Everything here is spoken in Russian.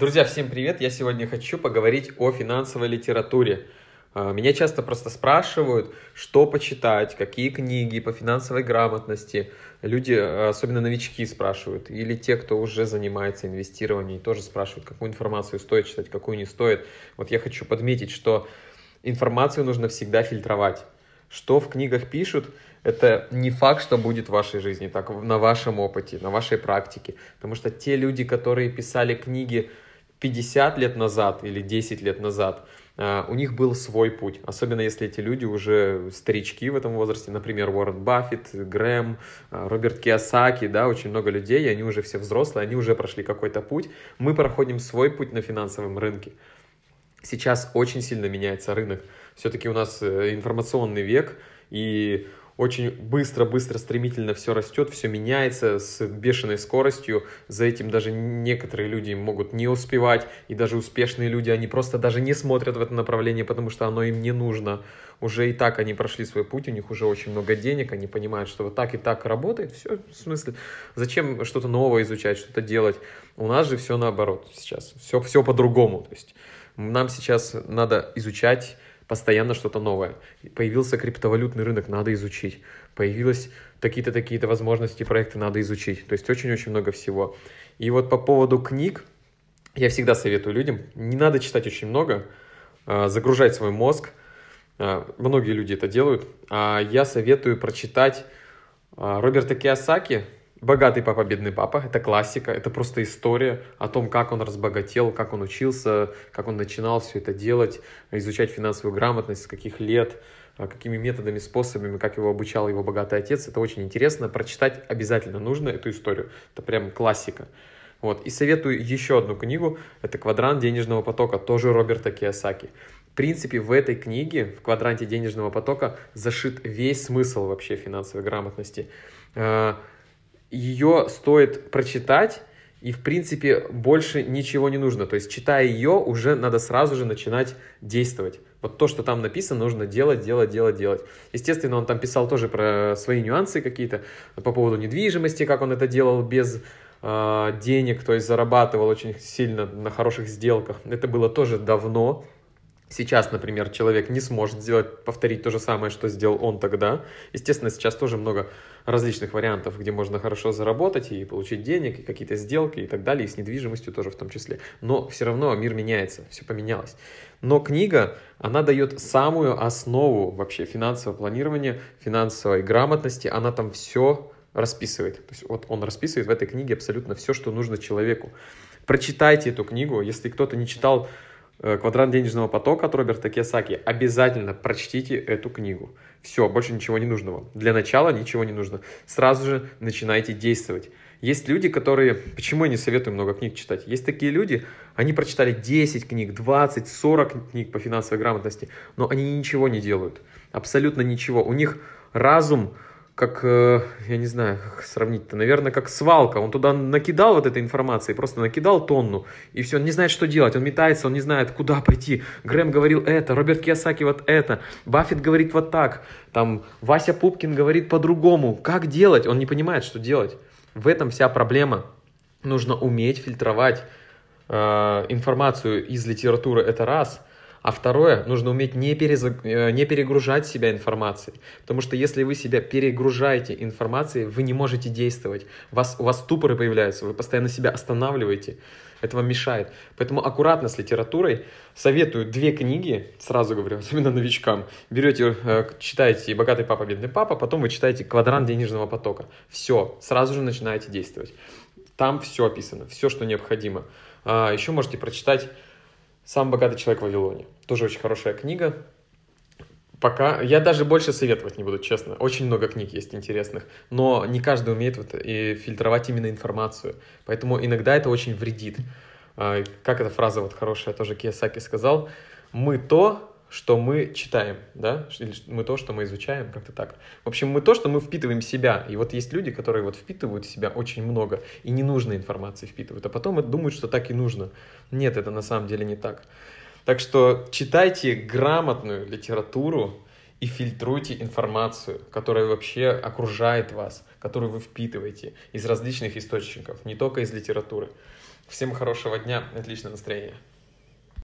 Друзья, всем привет! Я сегодня хочу поговорить о финансовой литературе. А, меня часто просто спрашивают, что почитать, какие книги по финансовой грамотности. Люди, особенно новички, спрашивают. Или те, кто уже занимается инвестированием, тоже спрашивают, какую информацию стоит читать, какую не стоит. Вот я хочу подметить, что информацию нужно всегда фильтровать. Что в книгах пишут, это не факт, что будет в вашей жизни, так на вашем опыте, на вашей практике. Потому что те люди, которые писали книги 50 лет назад или 10 лет назад, а, у них был свой путь, особенно если эти люди уже старички в этом возрасте, например, Уоррен Баффет, Грэм, а, Роберт Киосаки, да, очень много людей, они уже все взрослые, они уже прошли какой-то путь. Мы проходим свой путь на финансовом рынке. Сейчас очень сильно меняется рынок. Все-таки у нас э, информационный век, и очень быстро-быстро, стремительно все растет, все меняется с бешеной скоростью. За этим даже некоторые люди могут не успевать, и даже успешные люди, они просто даже не смотрят в это направление, потому что оно им не нужно. Уже и так они прошли свой путь, у них уже очень много денег, они понимают, что вот так и так работает, все, в смысле, зачем что-то новое изучать, что-то делать. У нас же все наоборот сейчас, все, все по-другому. То есть нам сейчас надо изучать постоянно что-то новое. Появился криптовалютный рынок, надо изучить. Появились такие-то, такие-то возможности, проекты надо изучить. То есть очень-очень много всего. И вот по поводу книг, я всегда советую людям, не надо читать очень много, а, загружать свой мозг. А, многие люди это делают. А я советую прочитать Роберта Киосаки, Богатый папа, бедный папа, это классика, это просто история о том, как он разбогател, как он учился, как он начинал все это делать, изучать финансовую грамотность, с каких лет, а, какими методами, способами, как его обучал его богатый отец. Это очень интересно, прочитать обязательно нужно эту историю. Это прям классика. Вот. И советую еще одну книгу, это «Квадрант денежного потока», тоже Роберта Киосаки. В принципе, в этой книге, в «Квадранте денежного потока» зашит весь смысл вообще финансовой грамотности а, ее стоит прочитать, и, в принципе, больше ничего не нужно. То есть, читая ее, уже надо сразу же начинать действовать. Вот то, что там написано, нужно делать, делать, делать, делать. Естественно, он там писал тоже про свои нюансы какие-то по поводу недвижимости, как он это делал без э, денег, то есть зарабатывал очень сильно на хороших сделках. Это было тоже давно, Сейчас, например, человек не сможет сделать, повторить то же самое, что сделал он тогда. Естественно, сейчас тоже много различных вариантов, где можно хорошо заработать и получить денег, и какие-то сделки и так далее, и с недвижимостью тоже в том числе. Но все равно мир меняется, все поменялось. Но книга, она дает самую основу вообще финансового планирования, финансовой грамотности, она там все расписывает. То есть вот он расписывает в этой книге абсолютно все, что нужно человеку. Прочитайте эту книгу, если кто-то не читал «Квадрант денежного потока» от Роберта Киосаки, обязательно прочтите эту книгу. Все, больше ничего не нужно вам. Для начала ничего не нужно. Сразу же начинайте действовать. Есть люди, которые... Почему я не советую много книг читать? Есть такие люди, они прочитали 10 книг, 20, 40 книг по финансовой грамотности, но они ничего не делают. Абсолютно ничего. У них разум как, э, я не знаю, как сравнить-то, наверное, как свалка. Он туда накидал вот этой информации, просто накидал тонну, и все, он не знает, что делать, он метается, он не знает, куда пойти. Грэм говорил это, Роберт Киосаки вот это, Баффет говорит вот так, там, Вася Пупкин говорит по-другому. Как делать? Он не понимает, что делать. В этом вся проблема. Нужно уметь фильтровать э, информацию из литературы, это раз – а второе, нужно уметь не, перез... Э, не перегружать себя информацией. Потому что если вы себя перегружаете информацией, вы не можете действовать. У вас, у вас ступоры появляются, вы постоянно себя останавливаете. Это вам мешает. Поэтому аккуратно с литературой. Советую две книги, сразу говорю, особенно новичкам. Берете, э, читаете «Богатый папа, бедный папа», потом вы читаете «Квадрант денежного потока». Все, сразу же начинаете действовать. Там все описано, все, что необходимо. А, еще можете прочитать «Самый богатый человек в Вавилоне». Тоже очень хорошая книга. Пока я даже больше советовать не буду, честно. Очень много книг есть интересных, но не каждый умеет вот и фильтровать именно информацию. Поэтому иногда это очень вредит. А, как эта фраза вот хорошая тоже Кiyosaki сказал: "Мы то, что мы читаем, да, или мы то, что мы изучаем, как-то так. В общем, мы то, что мы впитываем себя. И вот есть люди, которые вот впитывают в себя очень много и ненужной информации впитывают, а потом думают, что так и нужно. Нет, это на самом деле не так. Так что читайте грамотную литературу и фильтруйте информацию, которая вообще окружает вас, которую вы впитываете из различных источников, не только из литературы. Всем хорошего дня, отличного настроения.